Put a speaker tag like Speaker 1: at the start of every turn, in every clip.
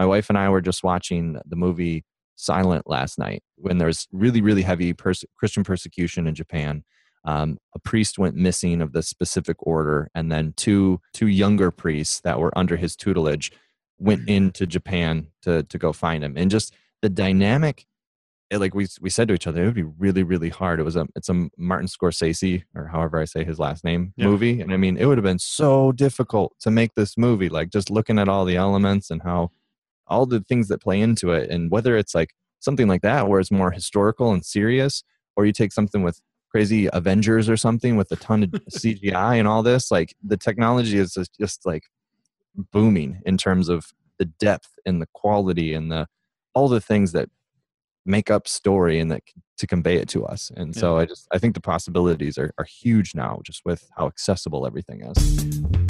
Speaker 1: my wife and I were just watching the movie Silence last night when there's really, really heavy pers- Christian persecution in Japan. Um, a priest went missing of the specific order, and then two two younger priests that were under his tutelage went
Speaker 2: Mm-hmm.
Speaker 1: into Japan to to go find him. And just the dynamic, like we we said to each other, it would be really, really hard. It was a it's a Martin Scorsese or however I say his last name
Speaker 2: Yeah.
Speaker 1: movie, and I mean it would have been so difficult to make this movie. Like just looking at all the elements and how all the things that play into it and whether it's like something like that where it's more historical and serious or you take something with crazy avengers or something with a ton of cgi and all this like the technology is just, just like booming in terms of the depth and the quality and the all the things that make up story and that to convey it to us. And so i just i think the possibilities are, are huge now just with how accessible everything is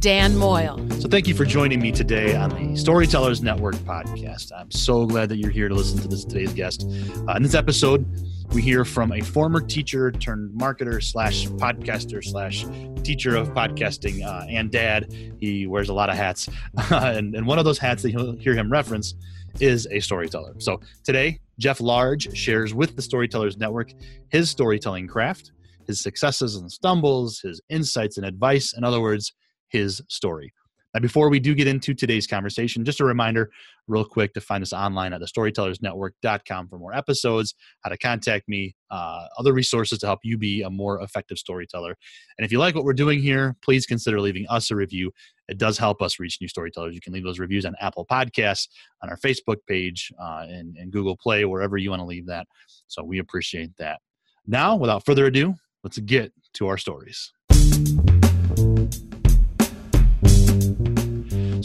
Speaker 3: Dan Moyle.
Speaker 2: So, thank you for joining me today on the Storytellers Network podcast. I'm so glad that you're here to listen to this today's guest. Uh, in this episode, we hear from a former teacher turned marketer slash podcaster slash teacher of podcasting uh, and dad. He wears a lot of hats, and, and one of those hats that you'll hear him reference is a storyteller. So today, Jeff Large shares with the Storytellers Network his storytelling craft, his successes and stumbles, his insights and advice. In other words, his story. Now, before we do get into today's conversation, just a reminder, real quick, to find us online at thestorytellersnetwork.com for more episodes, how to contact me, uh, other resources to help you be a more effective storyteller. And if you like what we're doing here, please consider leaving us a review. It does help us reach new storytellers. You can leave those reviews on Apple Podcasts, on our Facebook page, uh, and, and Google Play, wherever you want to leave that. So we appreciate that. Now, without further ado, let's get to our stories.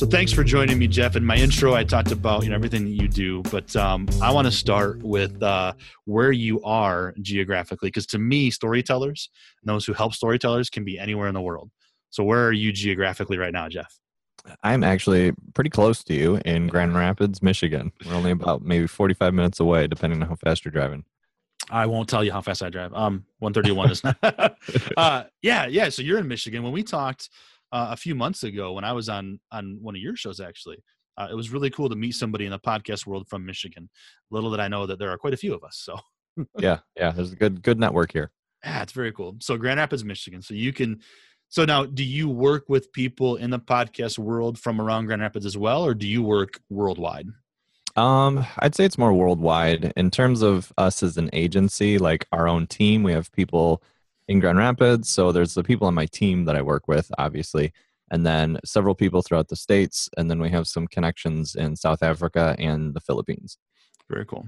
Speaker 2: So thanks for joining me, Jeff. In my intro, I talked about you know everything that you do, but um, I want to start with uh, where you are geographically, because to me, storytellers and those who help storytellers can be anywhere in the world. So where are you geographically right now, Jeff?
Speaker 1: I'm actually pretty close to you in Grand Rapids, Michigan. We're only about maybe 45 minutes away, depending on how fast you're driving.
Speaker 2: I won't tell you how fast I drive. Um, 131 is not. uh, yeah, yeah. So you're in Michigan. When we talked uh, a few months ago, when I was on on one of your shows, actually, uh, it was really cool to meet somebody in the podcast world from Michigan. Little did I know that there are quite a few of us. So
Speaker 1: yeah, yeah. There's a good good network here.
Speaker 2: yeah, it's very cool. So Grand Rapids, Michigan. So you can. So now, do you work with people in the podcast world from around Grand Rapids as well, or do you work worldwide?
Speaker 1: Um, I'd say it's more worldwide in terms of us as an agency, like our own team. We have people in Grand Rapids, so there's the people on my team that I work with, obviously, and then several people throughout the states, and then we have some connections in South Africa and the Philippines.
Speaker 2: Very cool.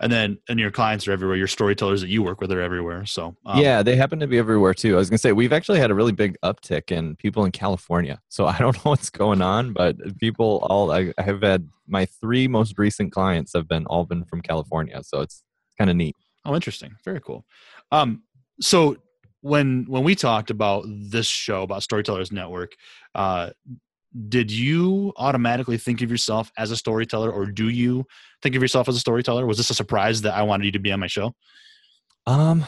Speaker 2: And then, and your clients are everywhere. Your storytellers that you work with are everywhere. So um,
Speaker 1: yeah, they happen to be everywhere too. I was gonna say we've actually had a really big uptick in people in California. So I don't know what's going on, but people all I, I have had my three most recent clients have been all been from California. So it's kind of neat.
Speaker 2: Oh, interesting. Very cool. Um, so when when we talked about this show about Storytellers Network, uh, did you automatically think of yourself as a storyteller, or do you think of yourself as a storyteller? Was this a surprise that I wanted you to be on my show?
Speaker 1: Um,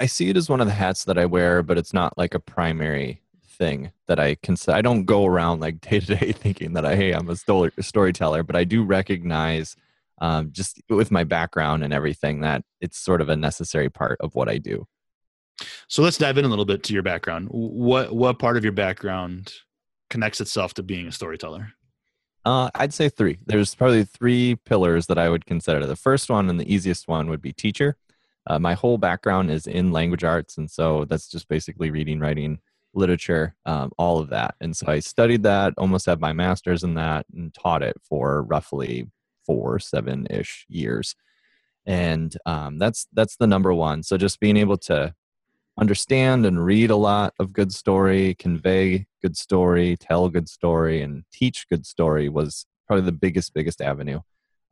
Speaker 1: I see it as one of the hats that I wear, but it's not like a primary thing that I consider. I don't go around like day to day thinking that I, hey, I'm a story, storyteller, but I do recognize, um, just with my background and everything, that it's sort of a necessary part of what I do.
Speaker 2: So let's dive in a little bit to your background. What what part of your background connects itself to being a storyteller?
Speaker 1: Uh, I'd say three. There's probably three pillars that I would consider. The first one and the easiest one would be teacher. Uh, my whole background is in language arts, and so that's just basically reading, writing, literature, um, all of that. And so I studied that, almost had my master's in that, and taught it for roughly four, seven ish years. And um, that's that's the number one. So just being able to understand and read a lot of good story, convey good story, tell good story, and teach good story was probably the biggest, biggest avenue.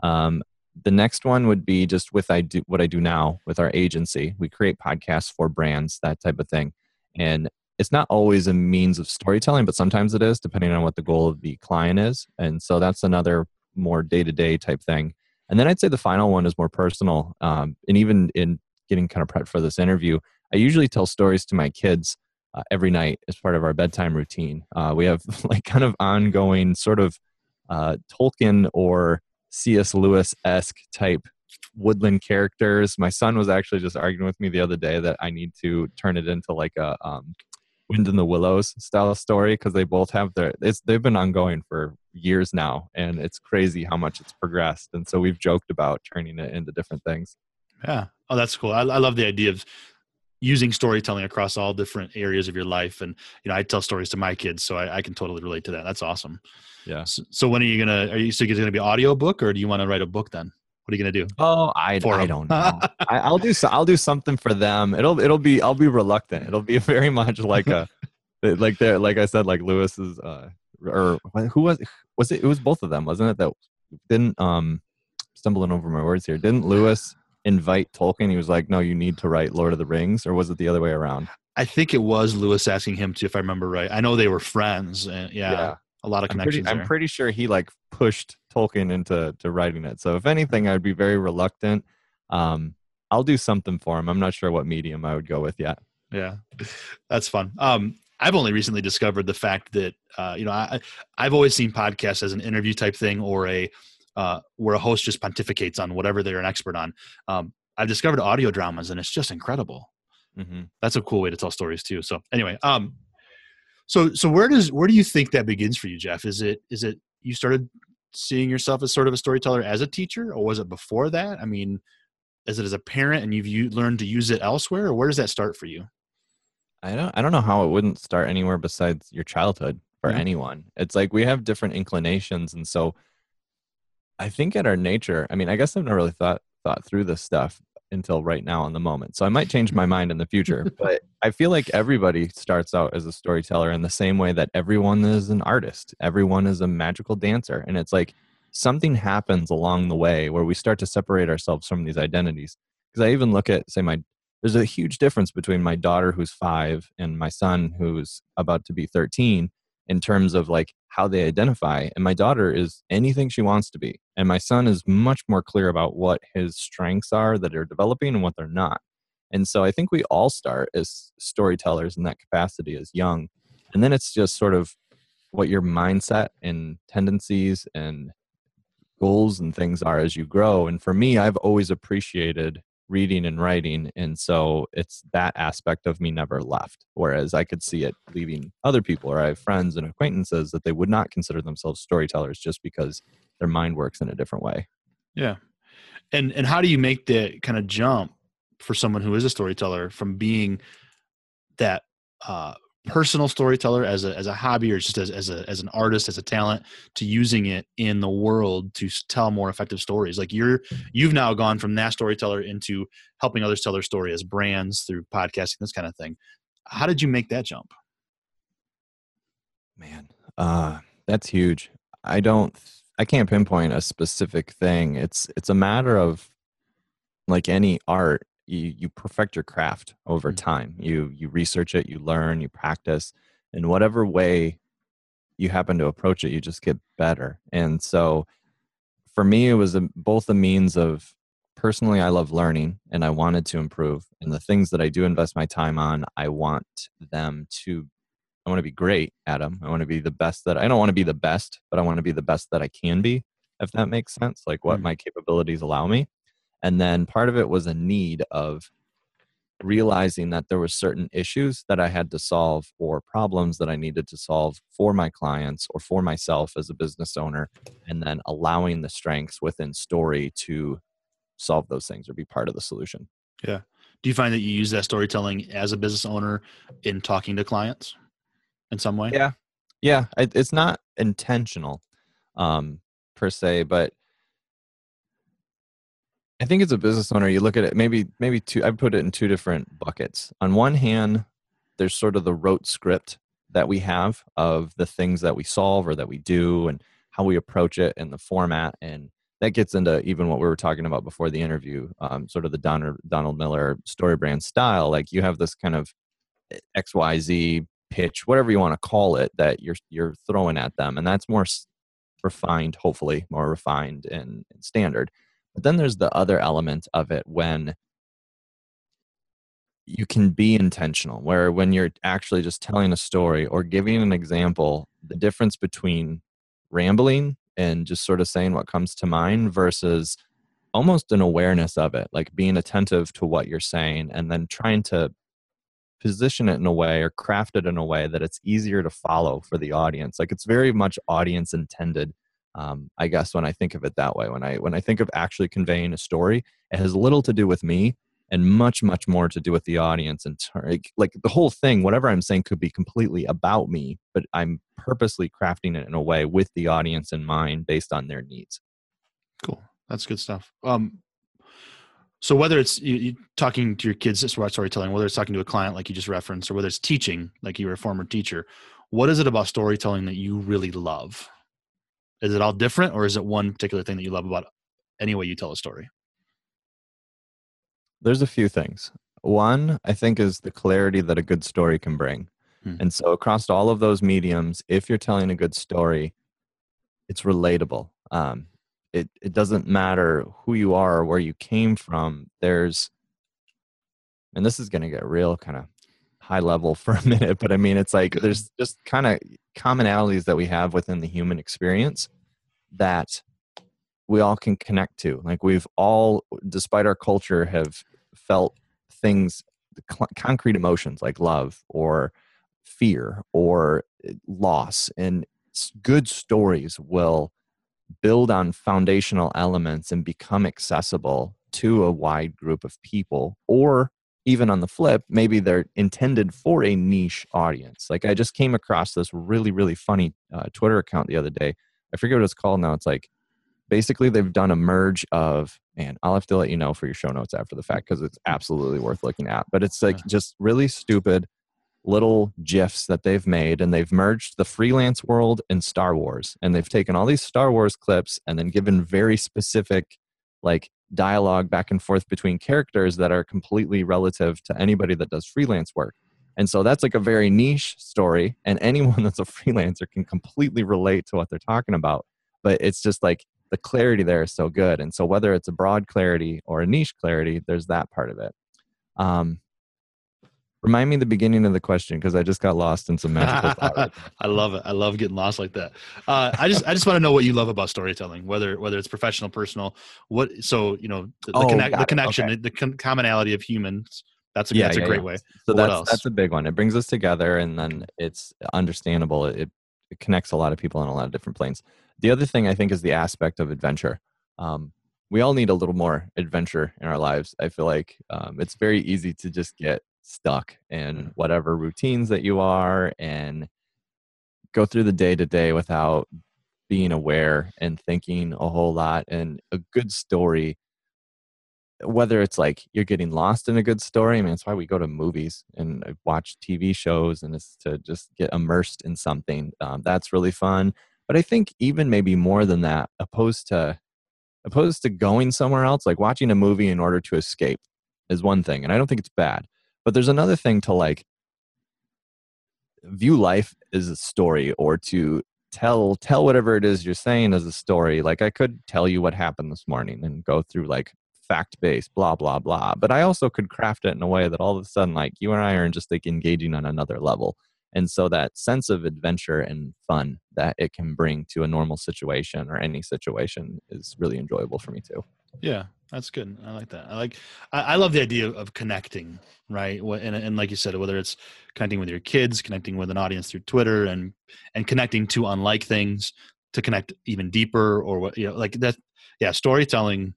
Speaker 1: Um, the next one would be just with I do what I do now with our agency. We create podcasts for brands, that type of thing. And it's not always a means of storytelling, but sometimes it is, depending on what the goal of the client is. And so that's another more day to day type thing. And then I'd say the final one is more personal. Um, and even in getting kind of prepped for this interview, I usually tell stories to my kids uh, every night as part of our bedtime routine. Uh, we have like kind of ongoing sort of uh, Tolkien or C.S. Lewis esque type woodland characters. My son was actually just arguing with me the other day that I need to turn it into like a um, Wind in the Willows style story because they both have their. It's they've been ongoing for years now, and it's crazy how much it's progressed. And so we've joked about turning it into different things.
Speaker 2: Yeah. Oh, that's cool. I, I love the idea of using storytelling across all different areas of your life and you know i tell stories to my kids so i, I can totally relate to that that's awesome
Speaker 1: yeah
Speaker 2: so, so, when are you gonna are you still gonna be audio book or do you want to write a book then what are you gonna do
Speaker 1: oh i, I don't know I, will do so i'll do something for them it'll it'll be i'll be reluctant it'll be very much like a like there like i said like lewis's uh or who was was it it was both of them wasn't it that didn't um stumbling over my words here didn't lewis invite Tolkien? He was like, "No, you need to write Lord of the Rings," or was it the other way around?
Speaker 2: I think it was Lewis asking him to, if I remember right. I know they were friends, and yeah, yeah. a lot of connections.
Speaker 1: I'm pretty, I'm pretty, sure he like pushed Tolkien into to writing it. So if anything, I'd be very reluctant. Um, I'll do something for him. I'm not sure what medium I would go with yet.
Speaker 2: Yeah, that's fun. Um, I've only recently discovered the fact that uh, you know I I've always seen podcasts as an interview type thing or a uh, where a host just pontificates on whatever they're an expert on. Um, I've discovered audio dramas, and it's just incredible. Mm-hmm. That's a cool way to tell stories too. So anyway, um, so so where does where do you think that begins for you, Jeff? Is it is it you started seeing yourself as sort of a storyteller as a teacher, or was it before that? I mean, is it as a parent and you've you learned to use it elsewhere, or where does that start for you?
Speaker 1: I don't I don't know how it wouldn't start anywhere besides your childhood for yeah. anyone. It's like we have different inclinations, and so I think at our nature, I mean, I guess I've not really thought thought through this stuff until right now in the moment. So I might change my mind in the future, but I feel like everybody starts out as a storyteller in the same way that everyone is an artist. Everyone is a magical dancer and it's like something happens along the way where we start to separate ourselves from these identities. Because I even look at say my there's a huge difference between my daughter who's 5 and my son who's about to be 13 in terms of like how they identify. And my daughter is anything she wants to be. And my son is much more clear about what his strengths are that are developing and what they're not. And so I think we all start as storytellers in that capacity as young. And then it's just sort of what your mindset and tendencies and goals and things are as you grow. And for me, I've always appreciated reading and writing and so it's that aspect of me never left whereas i could see it leaving other people or i have friends and acquaintances that they would not consider themselves storytellers just because their mind works in a different way.
Speaker 2: Yeah. And and how do you make the kind of jump for someone who is a storyteller from being that uh personal storyteller as a as a hobby or just as as a as an artist as a talent to using it in the world to tell more effective stories. Like you're you've now gone from that storyteller into helping others tell their story as brands through podcasting this kind of thing. How did you make that jump?
Speaker 1: Man uh that's huge. I don't i can't pinpoint a specific thing. It's it's a matter of like any art you you perfect your craft over mm-hmm. time. You you research it you learn you practice. In whatever way you happen to approach it you just get better. And so for me it was a, both a means of personally i love learning and i wanted to improve and the things that i do invest my time on i want them to i want to be great at them i want to be the best that i don't want to be the best but i want to be the best that i can be if that makes sense like what mm-hmm. my capabilities allow me and then part of it was a need of realizing that there were certain issues that I had to solve or problems that I needed to solve for my clients or for myself as a business owner, and then allowing the strengths within story to solve those things or be part of the solution.
Speaker 2: Yeah. Do you find that you use that storytelling as a business owner in talking to clients in some way?
Speaker 1: Yeah. Yeah. It's not intentional um, per se, but I think as a business owner, you look at it maybe maybe two. I put it in two different buckets. On one hand, there's sort of the rote script that we have of the things that we solve or that we do and how we approach it and the format and that gets into even what we were talking about before the interview um, sort of the Donald, Donald Miller story brand style like you have this kind of eh, xyz pitch whatever you want to call it that you're you're throwing at them and that's more refined hopefully more refined and, and standard but then there's the other element of it when you can be intentional where when you're actually just telling a story or giving an example the difference between rambling and just sort of saying what comes to mind versus almost an awareness of it like being attentive to what you're saying and then trying to position it in a way or craft it in a way that it's easier to follow for the audience. Like it's very much audience intended um, i guess when i think of it that way. When i when i think of actually conveying a story it has little to do with me and much much more to do with the audience and like, like the whole thing whatever i'm saying could be completely about me but i'm purposely crafting it in a way with the audience in mind based on their needs.
Speaker 2: Cool. That's good stuff. Um so whether it's you, you talking to your kids this storytelling whether it's talking to a client like you just referenced or whether it's teaching like you were a former teacher what is it about storytelling that you really love is it all different or is it one particular thing that you love about any way you tell a story
Speaker 1: there's a few things. One, I think, is the clarity that a good story can bring. Hmm. And so, across all of those mediums, if you're telling a good story, it's relatable. Um, it, it doesn't matter who you are or where you came from. There's, and this is going to get real kind of high level for a minute, but I mean, it's like there's just kind of commonalities that we have within the human experience that we all can connect to. Like we've all, despite our culture, have felt things, concrete emotions like love or fear or eh, loss. And good stories will build on foundational elements and become accessible to a wide group of people or even on the flip maybe they're intended for a niche audience. Like i just came across this really really funny uh, twitter account the other day. I forget what it's called now. It's like basically they've done a merge of and I'll have to let you know for your show notes after the fact because it's absolutely worth looking at. But it's like just really stupid little gifs that they've made and they've merged the freelance world and Star Wars and they've taken all these Star Wars clips and then given very specific like dialogue back and forth between characters that are completely relative to anybody that does freelance work. And so that's like a very niche story and anyone that's a freelancer can completely relate to what they're talking about. But it's just like the clarity there is so good. And so whether it's a broad clarity or a niche clarity, there's that part of it. Um, remind me the beginning of the question because I just got lost in some magical thought.
Speaker 2: I love it. I love getting lost like that. Uh, I just I just want to know what you love about storytelling, whether whether it's professional, personal. What so you know the, the, oh, connect, the connection, okay. the, the, commonality of humans. That's a yeah, that's yeah, a great yeah. way.
Speaker 1: So that's that's a big one. It brings us together, and then it's understandable. It, it connects a lot of people on a lot of different planes. The other thing I think is the aspect of adventure. Um, we all need a little more adventure in our lives. I feel like um, it's very easy to just get stuck in mm. whatever routines that you are and go through the day to day without being aware and thinking a whole lot. And a good story, whether it's like you're getting lost in a good story, I mean, it's why we go to movies and uh, watch TV shows and it's to just get immersed in something. Um, that's really fun. But I think even maybe more than that, opposed to opposed to going somewhere else, like watching a movie in order to escape is one thing. And I don't think it's bad. But there's another thing to like view life as a story or to tell tell whatever it is you're saying as a story. Like I could tell you what happened this morning and go through like fact based, blah, blah, blah. But I also could craft it in a way that all of a sudden, like you and I are just like engaging on another level and so that sense of adventure and fun that it can bring to a normal situation or any situation is really enjoyable for me too
Speaker 2: yeah that's good. I like that. I like i, I love the idea of connecting right? And, and like you said whether it's connecting with your kids connecting with an audience through twitter and and connecting to unlike things to connect even deeper or what you know like that yeah storytelling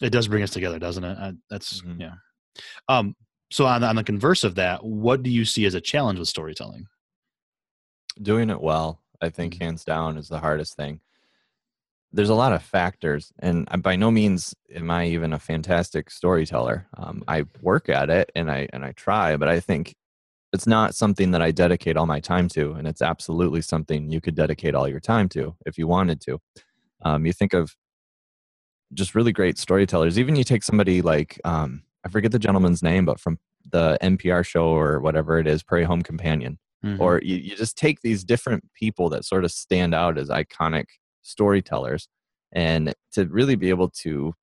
Speaker 2: it does bring us together doesn't it? I, that's mm-hmm. yeah. Um so on, on the converse of that what do you see as a challenge with storytelling?
Speaker 1: Doing it well i think mm-hmm. hands down is the hardest thing there's a lot of factors, and by no means am I even a fantastic storyteller. Um, I work at it and I and I try, but I think it's not something that I dedicate all my time to, and it's absolutely something you could dedicate all your time to if you wanted to. Um, you think of just really great storytellers. Even you take somebody like um, I forget the gentleman's name, but from the NPR show or whatever it is, Prairie Home Companion,
Speaker 2: Mhm.
Speaker 1: or you, you just take these different people that sort of stand out as iconic storytellers and to really be able to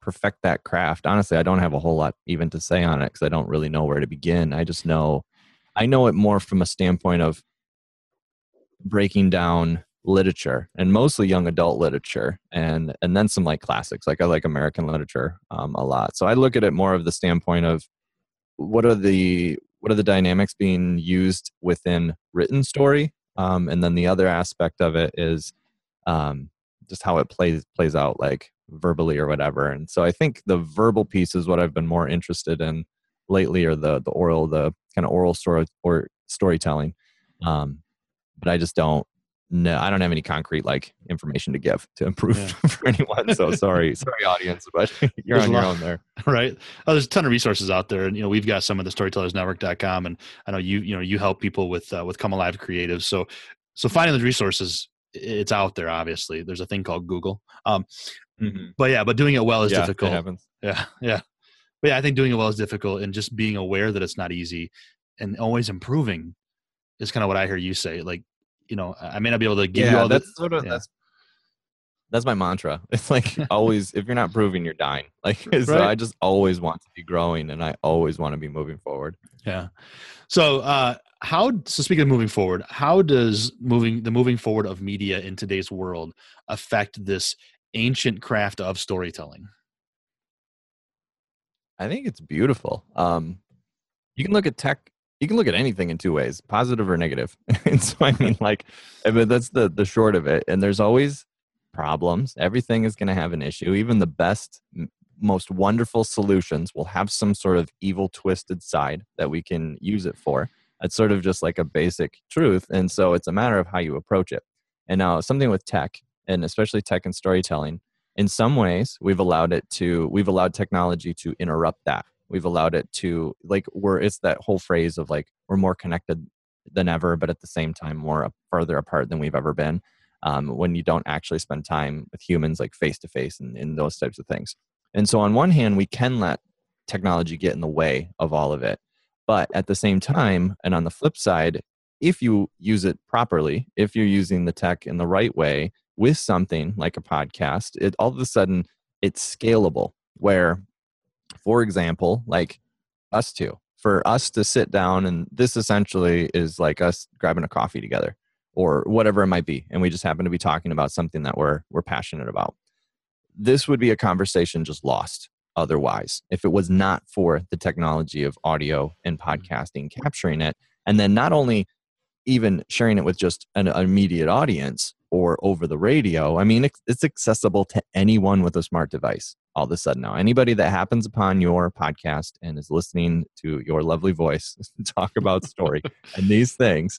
Speaker 1: perfect that craft. Honestly i don't have a whole lot even to say on it because i don't really know where to begin. I just know i know it more from a standpoint of breaking down literature and mostly young adult literature and and then some like classics. Like i like american literature um, a lot. So i look at it more of the standpoint of what are the what are the dynamics being used within written story um, and then the other aspect of it is um, just how it plays plays out like verbally or whatever and so i think the verbal piece is what i've been more interested in lately or the the oral the kind of oral story or storytelling um, but i just don't no i don't have any concrete like information to give to improve
Speaker 2: Yeah.
Speaker 1: for anyone so sorry sorry audience but you're
Speaker 2: There's
Speaker 1: on your
Speaker 2: lot-
Speaker 1: own there
Speaker 2: right oh, there's a ton of resources out there and you know we've got some of the storytellersnetwork.com and i know you you know you help people with uh, with come alive creative so so finding those resources it's out there obviously. There's a thing called google. Um but yeah but doing it well is
Speaker 1: yeah,
Speaker 2: difficult. yeah yeah. But yeah i think doing it well is difficult and just being aware that it's not easy and always improving is kind of what i hear you say like you know i may not be able to give you
Speaker 1: yeah,
Speaker 2: all the
Speaker 1: sort of
Speaker 2: yeah.
Speaker 1: that's that's my mantra. It's like always, if you're not proving, you're dying. Like so,
Speaker 2: Right.
Speaker 1: I just always want to be growing, and I always want to be moving forward.
Speaker 2: Yeah. So, uh, how? So, speaking of moving forward, how does moving the moving forward of media in today's world affect this ancient craft of storytelling?
Speaker 1: I think it's beautiful. Um, you can look at tech. You can look at anything in two ways, positive or negative. and so, I mean, like, I mean, that's the the short of it. And there's always problems. Everything is going to have an issue. Even the best, most wonderful solutions will have some sort of evil, twisted side that we can use it for. It's sort of just like a basic truth. And so, it's a matter of how you approach it. And now, something with tech, and especially tech and storytelling, in some ways we've allowed it to we've allowed technology to interrupt that we've allowed it to like we're it's that whole phrase of like we're more connected than ever but at the same time more further apart than we've ever been um, when you don't actually spend time with humans like face to face and those types of things. And so on one hand we can let technology get in the way of all of it. But at the same time and on the flip side if you use it properly if you're using the tech in the right way with something like a podcast, it all of a sudden it's scalable. Where, for example, like us two, for us to sit down and this essentially is like us grabbing a coffee together or whatever it might be, and we just happen to be talking about something that we're we're passionate about. This would be a conversation just lost otherwise if it was not for the technology of audio and mm-hmm. podcasting capturing it and then not only even sharing it with just an immediate audience or over the radio. I mean, it's, it's accessible to anyone with a smart device all of a sudden now. Anybody that happens upon your podcast and is listening to your lovely voice talk about story and these things,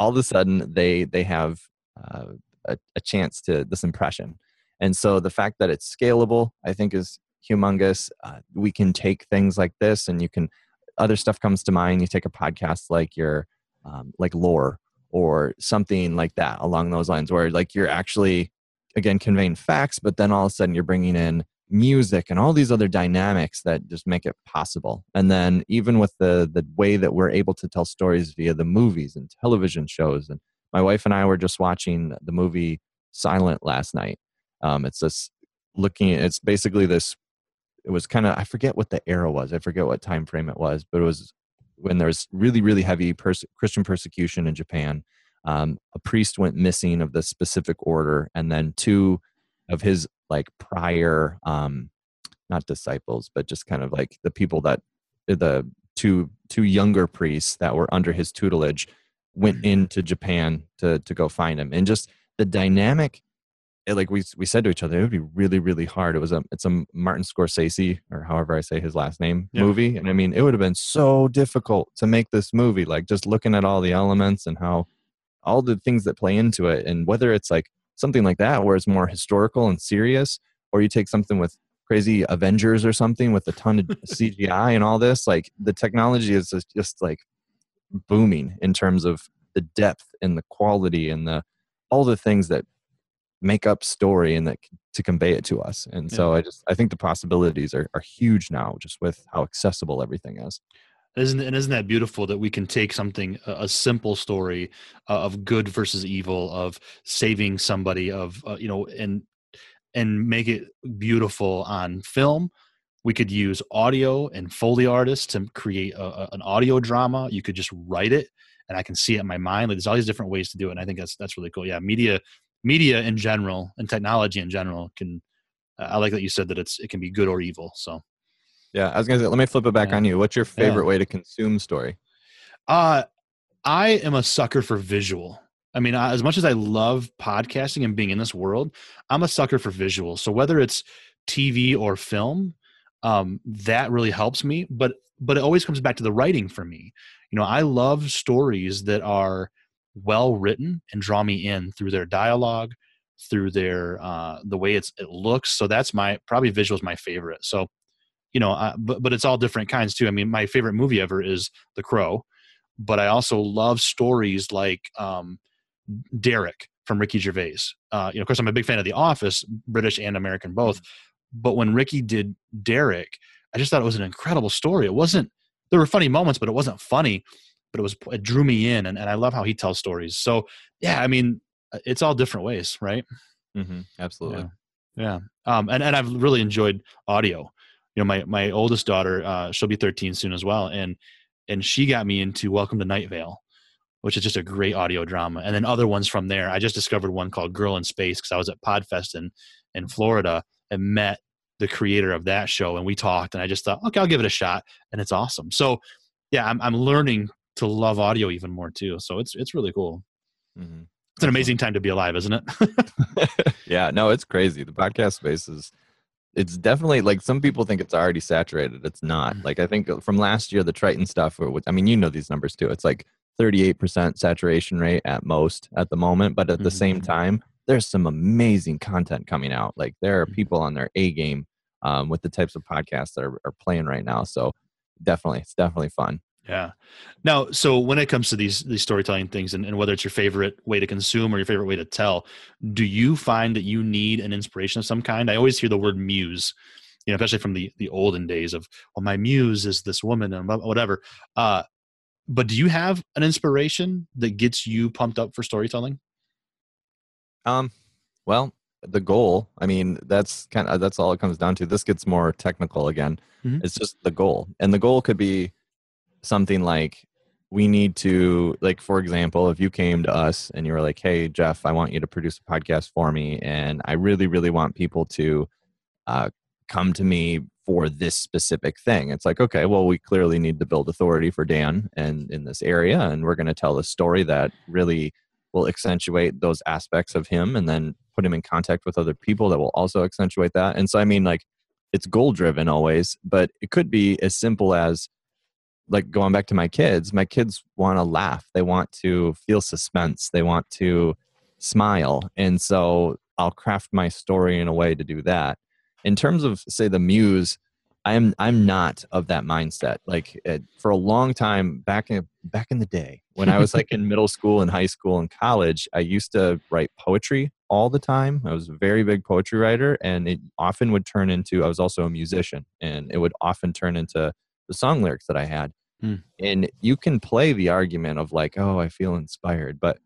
Speaker 1: all of a sudden they they have uh, a, a chance to this impression. And so the fact that it's scalable, I think, is humongous. Uh, we can take things like this, and you can other stuff comes to mind. You take a podcast like your um, like lore or something like that along those lines where like you're actually again conveying facts but then all of a sudden you're bringing in music and all these other dynamics that just make it possible. And then even with the the way that we're able to tell stories via the movies and television shows and my wife and i were just watching the movie silence last night. Um, it's this looking it's basically this it was kind of i forget what the era was i forget what time frame it was but it was when there was really really heavy perse- christian persecution in japan. Um, a priest went missing of the specific order and then two of his like prior um, not disciples but just kind of like the people that eh, the two two younger priests that were under his tutelage went mm-hmm. into japan to to go find him and just the dynamic it, like we we said to each other, it would be really really hard. It was a it's a Martin Scorsese or however I say his last name
Speaker 2: Yeah.
Speaker 1: movie, and I mean it would have been so difficult to make this movie. Like just looking at all the elements and how all the things that play into it, and whether it's like something like that where it's more historical and serious or you take something with crazy avengers or something with a ton of cgi and all this like the technology is just, just like booming in terms of the depth and the quality and the all the things that make up story and that to convey it to us. And so i just i think the possibilities are, are huge now just with how accessible everything is
Speaker 2: isn't and isn't that beautiful that we can take something a, simple story uh, of good versus evil of saving somebody of uh, you know and and make it beautiful on film? We could use audio and foley artists to create a, a, an audio drama. You could just write it and i can see it in my mind. Like there's all these different ways to do it and i think that's that's really cool. Yeah media media in general and technology in general can i like that you said that it's it can be good or evil so
Speaker 1: yeah, I was gonna say, let me flip it back yeah. on you. What's your favorite yeah. way to consume story?
Speaker 2: Uh, I am a sucker for visual. I mean, as much as I love podcasting and being in this world, I'm a sucker for visual. So whether it's TV or film, um, that really helps me. But but it always comes back to the writing for me. You know, I love stories that are well written and draw me in through their dialogue, through their uh, the way it's it looks. So that's my probably visual is my favorite. So you know, uh, but but it's all different kinds too. I mean, my favorite movie ever is The Crow, but I also love stories like um, Derek from Ricky Gervais. Uh, you know, of course, I'm a big fan of The Office, British and American both. Mm-hmm. But when Ricky did Derek, I just thought it was an incredible story. It wasn't. There were funny moments, but it wasn't funny. But it was. It drew me in, and, and I love how he tells stories. So yeah, I mean, uh, it's all different ways, right?
Speaker 1: Mm-hmm, absolutely.
Speaker 2: Yeah. yeah. Um, and and I've really enjoyed audio you know my my oldest daughter uh, she'll be 13 soon as well and and she got me into welcome to night vale which is just a great audio drama and then other ones from there. I just discovered one called girl in space because i was at podfest in in florida and met the creator of that show and we talked and i just thought okay i'll give it a shot and it's awesome. So yeah i'm, I'm learning to love audio even more too so it's it's really cool. Mm-hmm. it's an amazing time to be alive isn't
Speaker 1: it? Yeah no it's crazy. The podcast space is it's definitely like some people think it's already saturated. It's not. Mm. Like I think uh, from last year, the Triton stuff, or I mean, you know these numbers too. It's like 38% saturation rate at most at the moment. But at the mm-hmm. same time, there's some amazing content coming out. Like there are mm-hmm. people on their A game um, with the types of podcasts that are, are playing right now. So definitely, it's definitely fun.
Speaker 2: Yeah. Now, so when it comes to these these storytelling things, and, and, whether it's your favorite way to consume or your favorite way to tell, do you find that you need an inspiration of some kind? I always hear the word muse, you know, especially from the the olden days of, well, my muse is this woman and whatever. Uh, but do you have an inspiration that gets you pumped up for storytelling?
Speaker 1: Um, well, the goal. I mean, that's kind of that's all it comes down to. This gets more technical again. Mm-hmm. It's just the goal, and the goal could be something like we need to like for example if you came to us and you were like hey jeff i want you to produce a podcast for me and i really really want people to uh, come to me for this specific thing. It's like okay well we clearly need to build authority for dan and in this area and we're going to tell a story that really will accentuate those aspects of him and then put him in contact with other people that will also accentuate that. And so i mean like it's goal driven always but it could be as simple as like going back to my kids, my kids want to laugh. They want to feel suspense. They want to smile. And so I'll craft my story in a way to do that. In terms of say the muse, I'm I'm not of that mindset. Like it, for a long time back in back in the day when I was like in middle school and high school and college, I used to write poetry all the time. I was a very big poetry writer and it often would turn into I was also a musician and it would often turn into the song lyrics that I had. Mm. And you can play the argument of like, oh, I feel inspired. But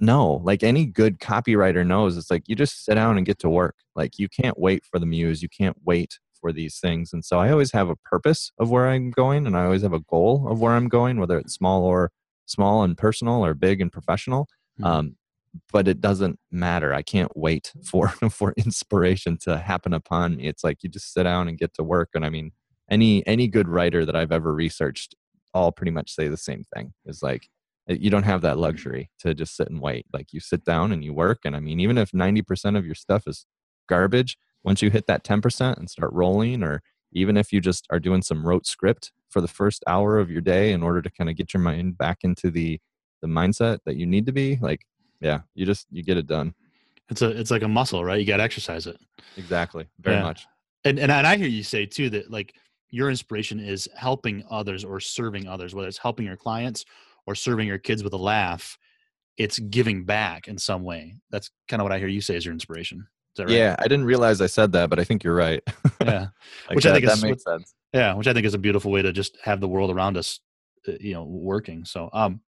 Speaker 1: no, like any good copywriter knows, it's like you just sit down and get to work. Like you can't wait for the muse. You can't wait for these things. And so I always have a purpose of where I'm going and I always have a goal of where I'm going, whether it's small or small and personal or big and professional. Mm. Um, but it doesn't matter. I can't wait for for inspiration to happen upon me. It's like you just sit down and get to work. And I mean, any any good writer that I've ever researched all pretty much say the same thing. Is like eh, you don't have that luxury to just sit and wait. Like you sit down and you work. And I mean, even if 90% of your stuff is garbage, once you hit that 10% and start rolling, or even if you just are doing some rote script for the first hour of your day in order to kind of get your mind back into the the mindset that you need to be, like, yeah, you just you get it done.
Speaker 2: It's a it's like a muscle, right? You got to exercise it.
Speaker 1: Exactly. Very
Speaker 2: Yeah.
Speaker 1: much.
Speaker 2: And, and and I hear you say too that like your inspiration is helping others or serving others, whether it's helping your clients or serving your kids with a laugh. It's giving back in some way. That's kind of what I hear you say is your inspiration. Is that right?
Speaker 1: Yeah, I didn't realize I said that, but I think you're right.
Speaker 2: Yeah.
Speaker 1: Like
Speaker 2: Which I think is
Speaker 1: that makes sense.
Speaker 2: Yeah, which I think is a beautiful way to just have the world around us, uh, you know, working. So, um,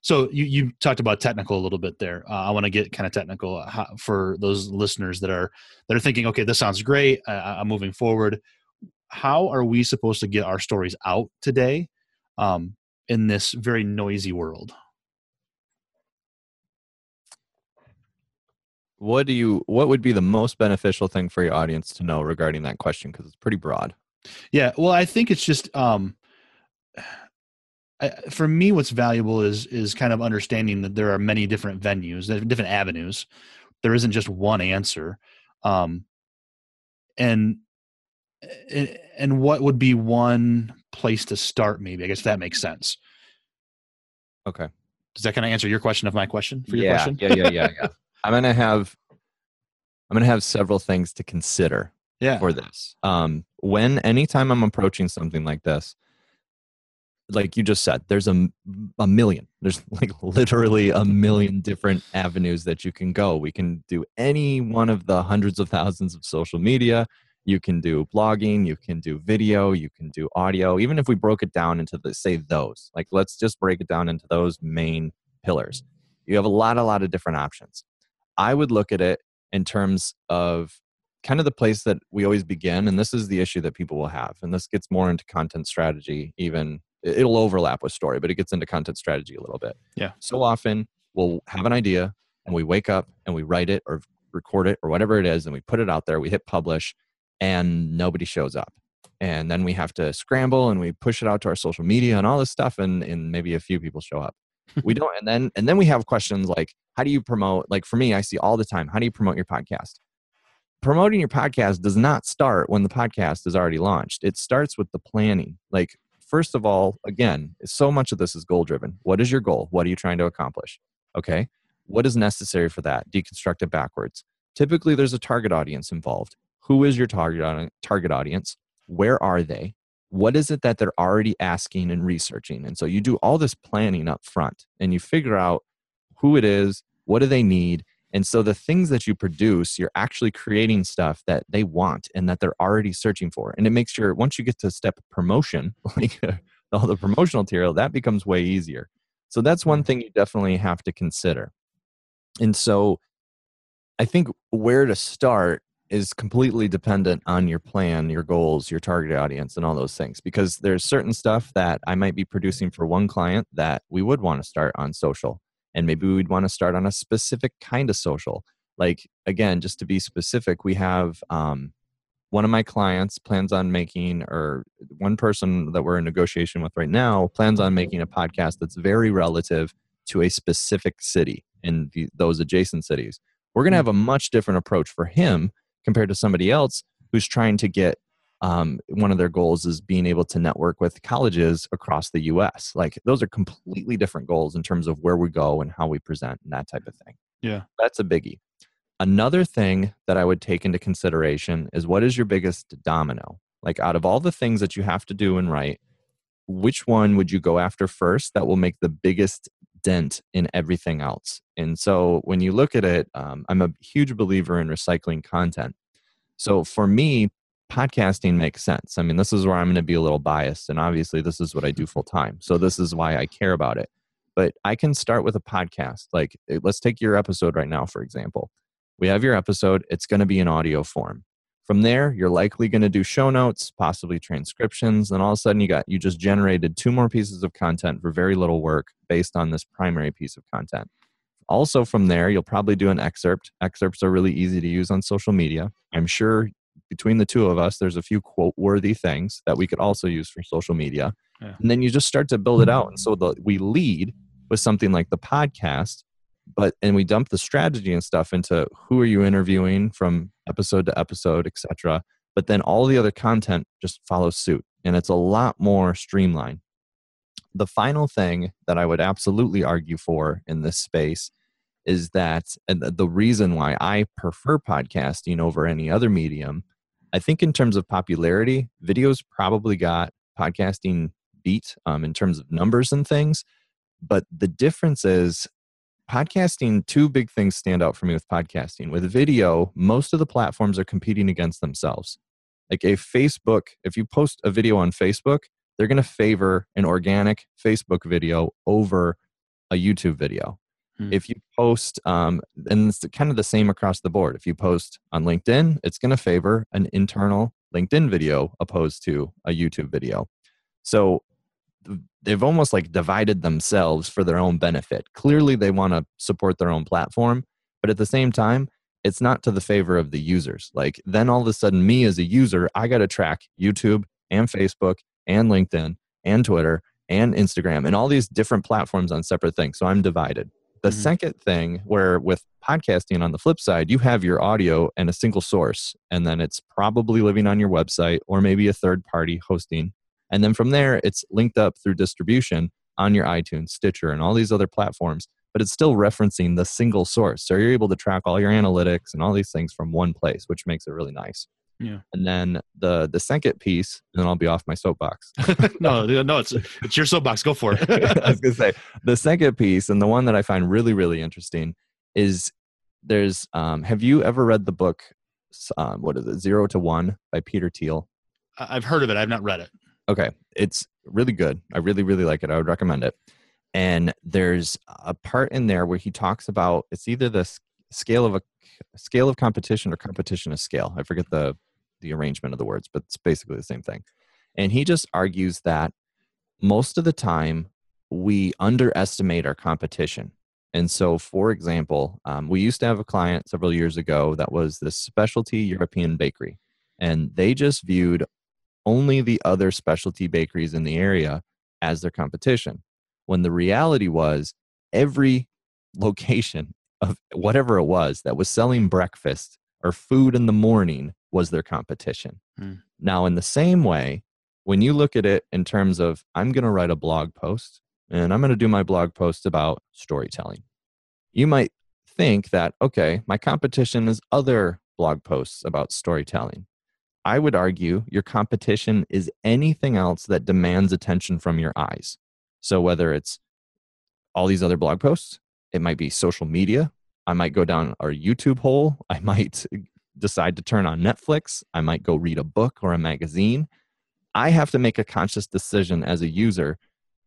Speaker 2: so you you talked about technical a little bit there. Uh, I want to get kind of technical uh, how, for those listeners that are that are thinking, okay, this sounds great. I- I'm moving forward. How are we supposed to get our stories out today um, in this very noisy world?
Speaker 1: What do you? What would be the most beneficial thing for your audience to know regarding that question? Because it's pretty broad.
Speaker 2: Yeah, well, I think it's just um, I, for me, what's valuable is is kind of understanding that there are many different venues, different avenues. There isn't just one answer, um, and and and what would be one place to start? Maybe I guess that makes sense.
Speaker 1: Okay.
Speaker 2: Does that kind of answer your question of my question for your
Speaker 1: yeah,
Speaker 2: question?
Speaker 1: yeah, yeah, yeah, yeah. I'm gonna have. I'm gonna have several things to consider
Speaker 2: Yeah,
Speaker 1: for this. Um, when anytime I'm approaching something like this, like you just said, there's a, a million. There's like literally a million different avenues that you can go. We can do any one of the hundreds of thousands of social media. You can do blogging, you can do video, you can do audio. Even if we broke it down into the say those, like let's just break it down into those main pillars. You have a lot, a lot of different options. I would look at it in terms of kind of the place that we always begin and this is the issue that people will have and this gets more into content strategy even it- it'll overlap with story but it gets into content strategy a little bit
Speaker 2: Yeah.
Speaker 1: so often we'll have an idea and we wake up and we write it or record it or whatever it is and we put it out there we hit publish and nobody shows up. And then we have to scramble and we push it out to our social media and all this stuff and, and maybe a few people show up. We don't and then and then we have questions like how do you promote like for me i see all the time how do you promote your podcast? Promoting your podcast does not start when the podcast is already launched. It starts with the planning. Like first of all again so much of this is goal driven what is your goal? What are you trying to accomplish? Okay? What is necessary for that? Deconstruct it backwards. Typically there's a target audience involved who is your target target audience? Where are they? What is it that they're already asking and researching? And so you do all this planning up front and you figure out who it is what do they need and so the things that you produce you're actually creating stuff that they want and that they're already searching for and it makes sure once you get to step promotion like all the promotional material that becomes way easier. So that's one mm. thing you definitely have to consider. And so i think where to start is completely dependent on your plan, your goals, your target audience, and all those things. Because there's certain stuff that I might be producing for one client that we would want to start on social. And maybe we'd want to start on a specific kind of social. Like, again, just to be specific, we have um, one of my clients plans on making, or one person that we're in negotiation with right now plans on making a podcast that's very relative to a specific city in the, those adjacent cities. We're going to have a much different approach for him compared to somebody else who's trying to get um, one of their goals is being able to network with colleges across the us like those are completely different goals in terms of where we go and how we present and that type of thing.
Speaker 2: Yeah.
Speaker 1: that's a biggie. Another thing that i would take into consideration is what is your biggest domino? Like out of all the things that you have to do and write which one would you go after first that will make the biggest dent in everything else. And so when you look at it, um, I'm a huge believer in recycling content. So for me, podcasting makes sense. I mean, this is where I'm going to be a little biased. And obviously, this is what I do full time. So this is why I care about it. But I can start with a podcast. Like, let's take your episode right now, for example. We have your episode, it's going to be in audio form. From there, you're likely going to do show notes, possibly transcriptions, and all of a sudden you got you just generated two more pieces of content for very little work based on this primary piece of content. Also from there, you'll probably do an excerpt. Excerpts are really easy to use on social media. I'm sure between the two of us there's a few quote worthy things that we could also use for social media.
Speaker 2: Yeah.
Speaker 1: And then you just start to build it out. And so mm-hmm. the, we lead with something like the podcast but and we dump the strategy and stuff into who are you interviewing from episode to episode etc but then all the other content just follows suit and it's a lot more streamlined the final thing that i would absolutely argue for in this space is that the reason why I prefer podcasting over any other medium, I think in terms of popularity, videos probably got podcasting beat um, in terms of numbers and things. But the difference is podcasting, two big things stand out for me with podcasting. With video, most of the platforms are competing against themselves. Like a Facebook, if you post a video on Facebook, they're going to favor an organic Facebook video over a YouTube video. Hmm. If you post, um, and it's kind of the same across the board. If you post on LinkedIn, it's going to favor an internal LinkedIn video opposed to a YouTube video. So they've almost like divided themselves for their own benefit. Clearly, they want to support their own platform, but at the same time, it's not to the favor of the users. Like, then all of a sudden, me as a user, I got to track YouTube and Facebook and LinkedIn and Twitter and Instagram and all these different platforms on separate things. So I'm divided. The mm-hmm. second thing, where with podcasting on the flip side, you have your audio and a single source, and then it's probably living on your website or maybe a third party hosting and then from there, it's linked up through distribution on your iTunes, Stitcher, and all these other platforms, but it's still referencing the single source. So you're able to track all your analytics and all these things from one place, which makes it really nice.
Speaker 2: Yeah.
Speaker 1: And then the the second piece, and then I'll be off my soapbox.
Speaker 2: no, no, it's it's your soapbox. Go for it.
Speaker 1: I was gonna say the second piece, and the one that I find really really interesting is there's um, have you ever read the book um, what is it Zero to One by Peter Thiel?
Speaker 2: I've heard of it. I've not read it.
Speaker 1: Okay, it's really good. I really really like it. I would recommend it. And there's a part in there where he talks about it's either the scale of a scale of competition or competition of scale. I forget the the arrangement of the words, but it's basically the same thing. And he just argues that most of the time we underestimate our competition. And so, for example, um, we used to have a client several years ago that was this specialty European bakery, and they just viewed only the other specialty bakeries in the area as their competition. When the reality was, every location of whatever it was that was selling breakfast or food in the morning was their competition. Mm. Now, in the same way, when you look at it in terms of, I'm going to write a blog post and I'm going to do my blog post about storytelling, you might think that, okay, my competition is other blog posts about storytelling. I would argue your competition is anything else that demands attention from your eyes. So whether it's all these other blog posts, it might be social media. I might go down our YouTube hole. I might decide to turn on Netflix. I might go read a book or a magazine. I have to make a conscious decision as a user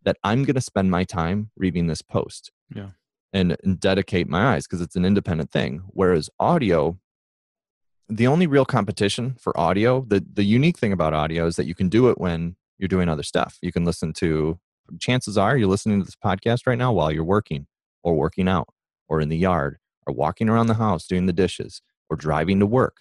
Speaker 1: that I'm going to spend my time reading this post.
Speaker 2: Yeah.
Speaker 1: And, and dedicate my eyes because it's an independent thing. Whereas audio, the only real competition for audio, the, the unique thing about audio is that you can do it when you're doing other stuff. You can listen to, chances are you're listening to this podcast right now while you're working or working out or in the yard or walking around the house doing the dishes or driving to work.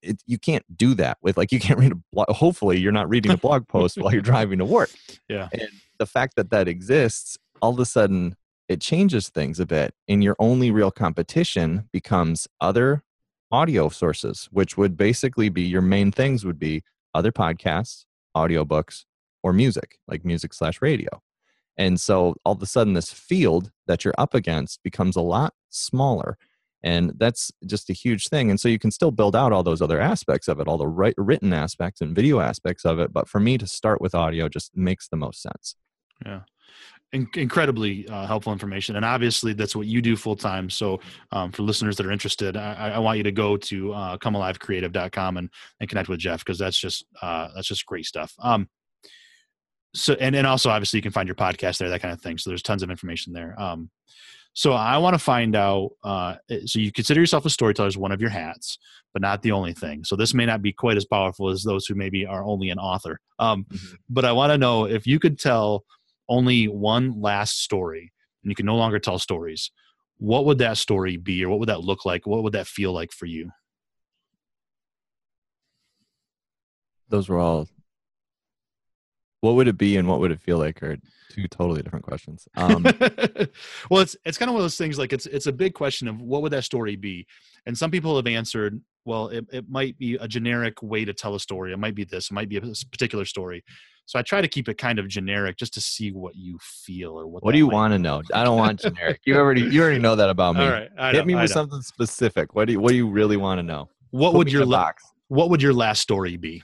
Speaker 1: It, you can't do that with like you can't read a blog hopefully you're not reading a blog post while you're driving to work
Speaker 2: yeah
Speaker 1: and the fact that that exists all of a sudden it changes things a bit and your only real competition becomes other audio sources, which would basically be your main things would be other podcasts, audiobooks, or music, like music slash radio. And so all of a sudden, this field that you're up against becomes a lot smaller. And that's just a huge thing. And so you can still build out all those other aspects of it, all the right, written aspects and video aspects of it. But for me to start with audio just makes the most sense.
Speaker 2: Yeah in- incredibly uh, helpful information and obviously that's what you do full time so um, for listeners that are interested I, I, want you to go to uh, comealivecreative.com and, and connect with jeff because that's just uh, that's just great stuff. Um, so and, and also obviously you can find your podcast there that kind of thing so there's tons of information there. Um, so i want to find out uh, eh, so you consider yourself a storyteller as one of your hats but not the only thing so this may not be quite as powerful as those who maybe are only an author. Um, mm-hmm. but i want to know if you could tell only one last story and you can no longer tell stories, what would that story be or what would that look like? What would that feel like for you?
Speaker 1: Those were all what would it be and what would it feel like are two totally different questions um,
Speaker 2: well it's it's kind of one of those things like it's it's a big question of what would that story be and some people have answered well it, it might be a generic way to tell a story it might be this it might be a particular story So I try to keep it kind of generic just to see what you feel or what.
Speaker 1: What do you want to know? I don't want generic. You already you already know that about me.
Speaker 2: All right, I
Speaker 1: Hit
Speaker 2: know,
Speaker 1: me
Speaker 2: I
Speaker 1: with
Speaker 2: know.
Speaker 1: something specific. What do you what do you really want to know?
Speaker 2: What
Speaker 1: Put
Speaker 2: would your la-
Speaker 1: box?
Speaker 2: what would your last story be?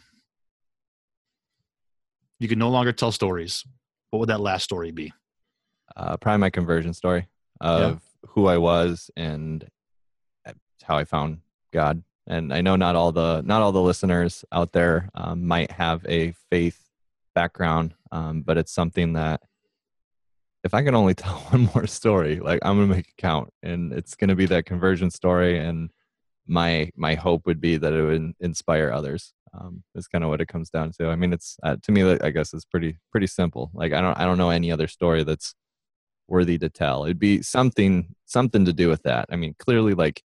Speaker 2: You can no longer tell stories. What would that last story be?
Speaker 1: uh, probably my conversion story of who I was and uh, how I found God. And I know not all the not all the listeners out there um, might have a faith background, um, but it's something that if I can only tell one more story, like I'm gonna make it count, and it's gonna be that conversion story. And my my hope would be that it would inspire others. Um, is kind of what it comes down to. I mean, it's uh, to me, I guess, it's pretty pretty simple. Like I don't I don't know any other story that's worthy to tell. It'd be something something to do with that. I mean, clearly, like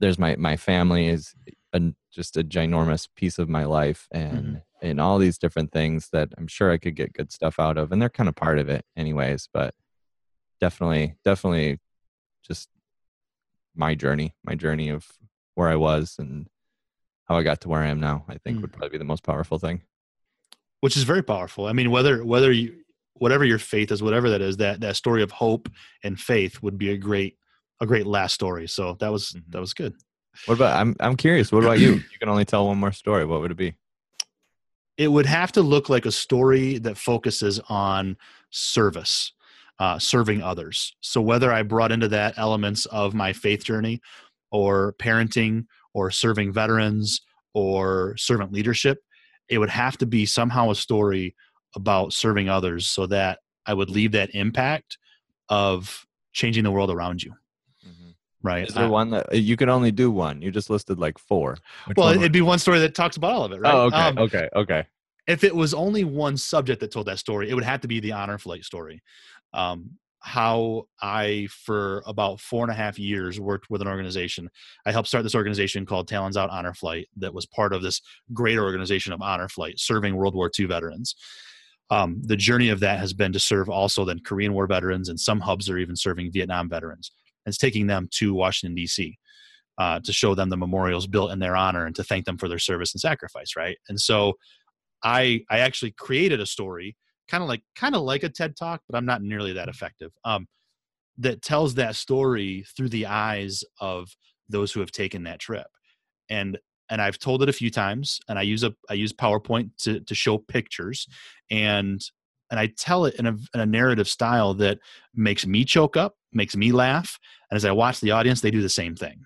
Speaker 1: there's my my family is a, just a ginormous piece of my life, and and all these different things that I'm sure I could get good stuff out of, and they're kind of part of it, anyways. But definitely, definitely, just my journey, my journey of where I was and how I got to where I am now. I think
Speaker 2: Mm.
Speaker 1: would probably be the most powerful thing.
Speaker 2: which is very powerful. I mean, whether whether you whatever your faith is, whatever that is, that that story of hope and faith would be a great a great last story. So that was
Speaker 1: Mhm.
Speaker 2: that was good.
Speaker 1: What about I'm I'm curious. What about you? You can only tell one more story. What would it be?
Speaker 2: It would have to look like a story that focuses on service, uh, serving others. So whether I brought into that elements of my faith journey, or parenting, or serving veterans, or servant leadership, it would have to be somehow a story about serving others, so that I would leave that impact of changing the world around you. Right.
Speaker 1: Is there
Speaker 2: I-
Speaker 1: one that you can only do one? You just listed like four. Which
Speaker 2: well, it'd be one story that talks about all of it, right?
Speaker 1: Oh, okay,
Speaker 2: Um,
Speaker 1: okay, okay.
Speaker 2: if it was only one subject that told that story, it would have to be the honor flight story. Um, how I, for about four and a half years, worked with an organization. I helped start this organization called Talons Out Honor Flight that was part of this greater organization of Honor Flight, serving World War II veterans. Um, the journey of that has been to serve also then Korean War veterans, and some hubs are even serving Vietnam veterans. It's taking them to Washington, D.C. Uh, to show them the memorials built in their honor and to thank them for their service and sacrifice, right? And so I I actually created a story, kind of like kind of like a TED talk, but I'm not nearly that effective. Um, that tells that story through the eyes of those who have taken that trip, and and I've told it a few times, and I use a I use PowerPoint to to show pictures, and and I tell it in a, in a narrative style that makes me choke up, makes me laugh, and as I watch the audience, they do the same thing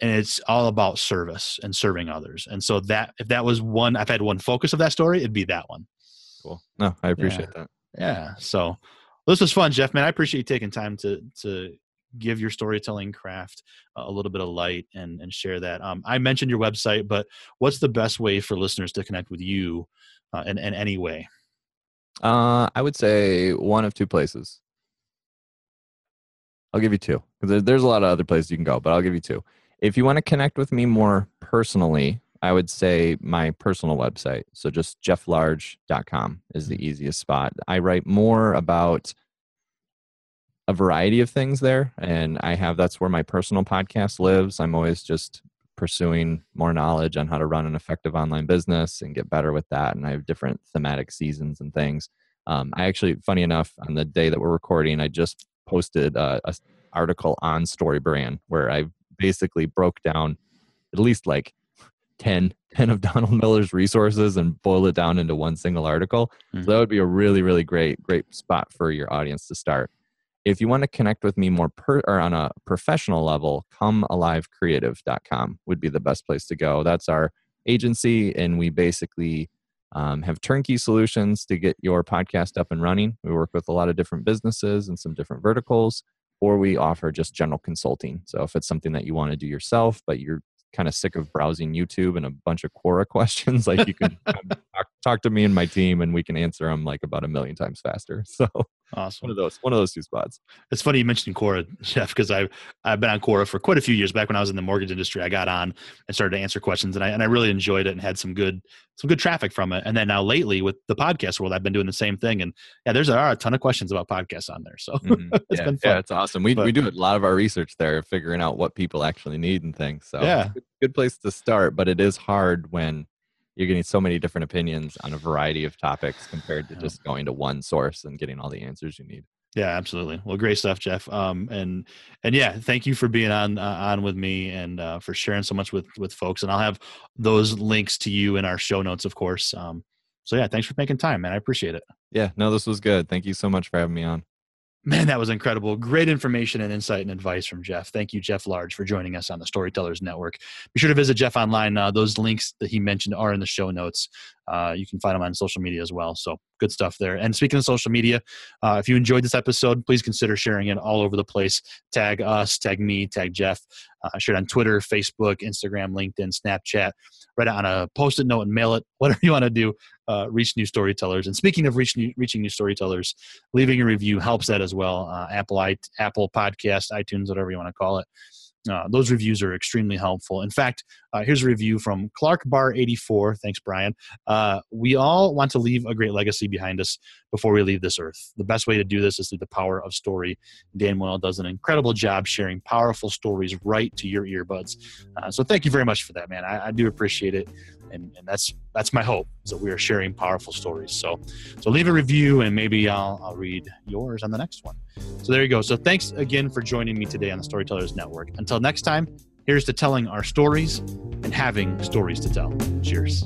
Speaker 2: and it's all about service and serving others. And so that if that was one, I've had one focus of that story, it'd be that one.
Speaker 1: Cool. No, I appreciate that.
Speaker 2: Yeah. So this was fun, Jeff. Man, I appreciate you taking time to to give your storytelling craft a little bit of light and and share that. Um, I mentioned your website, but what's the best way for listeners to connect with you uh, in, in any way?
Speaker 1: Uh, I would say one of two places. I'll give you two because there's a lot of other places you can go, but I'll give you two. If you want to connect with me more personally, I would say my personal website. So just jefflarge.com is the easiest spot. I write more about a variety of things there, and I have that's where my personal podcast lives. I'm always just pursuing more knowledge on how to run an effective online business and get better with that. And I have different thematic seasons and things. Um, I actually, funny enough, on the day that we're recording, I just posted uh, a s- article on StoryBrand where I basically broke down at least like 10, 10 of Donald Miller's resources and boiled it down into one single article.
Speaker 2: Mhm.
Speaker 1: So that would be a really, really great, great spot for your audience to start. If you want to connect with me more per, or on a professional level, comealivecreative.com would be the best place to go. That's our agency, and we basically um, have turnkey solutions to get your podcast up and running. We work with a lot of different businesses and some different verticals, or we offer just general consulting. So if it's something that you want to do yourself, but you're kind of sick of browsing YouTube and a bunch of Quora questions, like you can talk, talk to me and my team, and we can answer them like about a million times faster. So one of those, one of those two spots.
Speaker 2: It's funny you mentioned Quora, Jeff, because I've I've been on Quora for quite a few years. Back when I was in the mortgage industry, I got on and started to answer questions, and I and I really enjoyed it and had some good some good traffic from it. And then now lately with the podcast world, I've been doing the same thing. And yeah, there's there are a ton of questions about podcasts on there. So
Speaker 1: Mhm.
Speaker 2: it's
Speaker 1: yeah,
Speaker 2: been
Speaker 1: yeah, it's awesome. We
Speaker 2: But-
Speaker 1: we do a lot of our research there, figuring out what people actually need and things. So
Speaker 2: Yeah.
Speaker 1: good, good place to start. But it is hard when you're getting so many different opinions on a variety of topics compared to just going to one source and getting all the answers you need.
Speaker 2: Yeah, absolutely. Well, great stuff, Jeff. Um, and and yeah, thank you for being on uh, on with me and uh, for sharing so much with with folks. And I'll have those links to you in our show notes, of course. Um, so yeah, thanks for making time, man. I appreciate it.
Speaker 1: Yeah, no, this was good. Thank you so much for having me on.
Speaker 2: Man, that was incredible. Great information and insight and advice from Jeff. Thank you, Jeff Large, for joining us on the Storytellers Network. Be sure to visit Jeff online. Uh, those links that he mentioned are in the show notes. Uh, you can find him on social media as well. So good stuff there. And speaking of social media, uh, if you enjoyed this episode, please consider sharing it all over the place. Tag us, tag me, tag Jeff. Uh, share it on Twitter, Facebook, Instagram, LinkedIn, Snapchat. Write it on a post it note and mail it, whatever you want to do. Uh, reach new storytellers. And speaking of reach new, reaching new storytellers, leaving a review helps that as well. Uh, Apple, I, Apple Podcast, iTunes, whatever you want to call it. Uh, those reviews are extremely helpful. In fact, uh, here's a review from Clark Bar 84. Thanks, Brian. Uh, we all want to leave a great legacy behind us before we leave this earth. The best way to do this is through the power of story. Dan Moyle does an incredible job sharing powerful stories right to your earbuds. Uh, so thank you very much for that, man. I, I do appreciate it and, and that's that's my hope is that we are sharing powerful stories. So so leave a review and maybe I'll, I'll read yours on the next one. So there you go. So thanks again for joining me today on the storytellers network. Until next time here's to telling our stories and having stories to tell. Cheers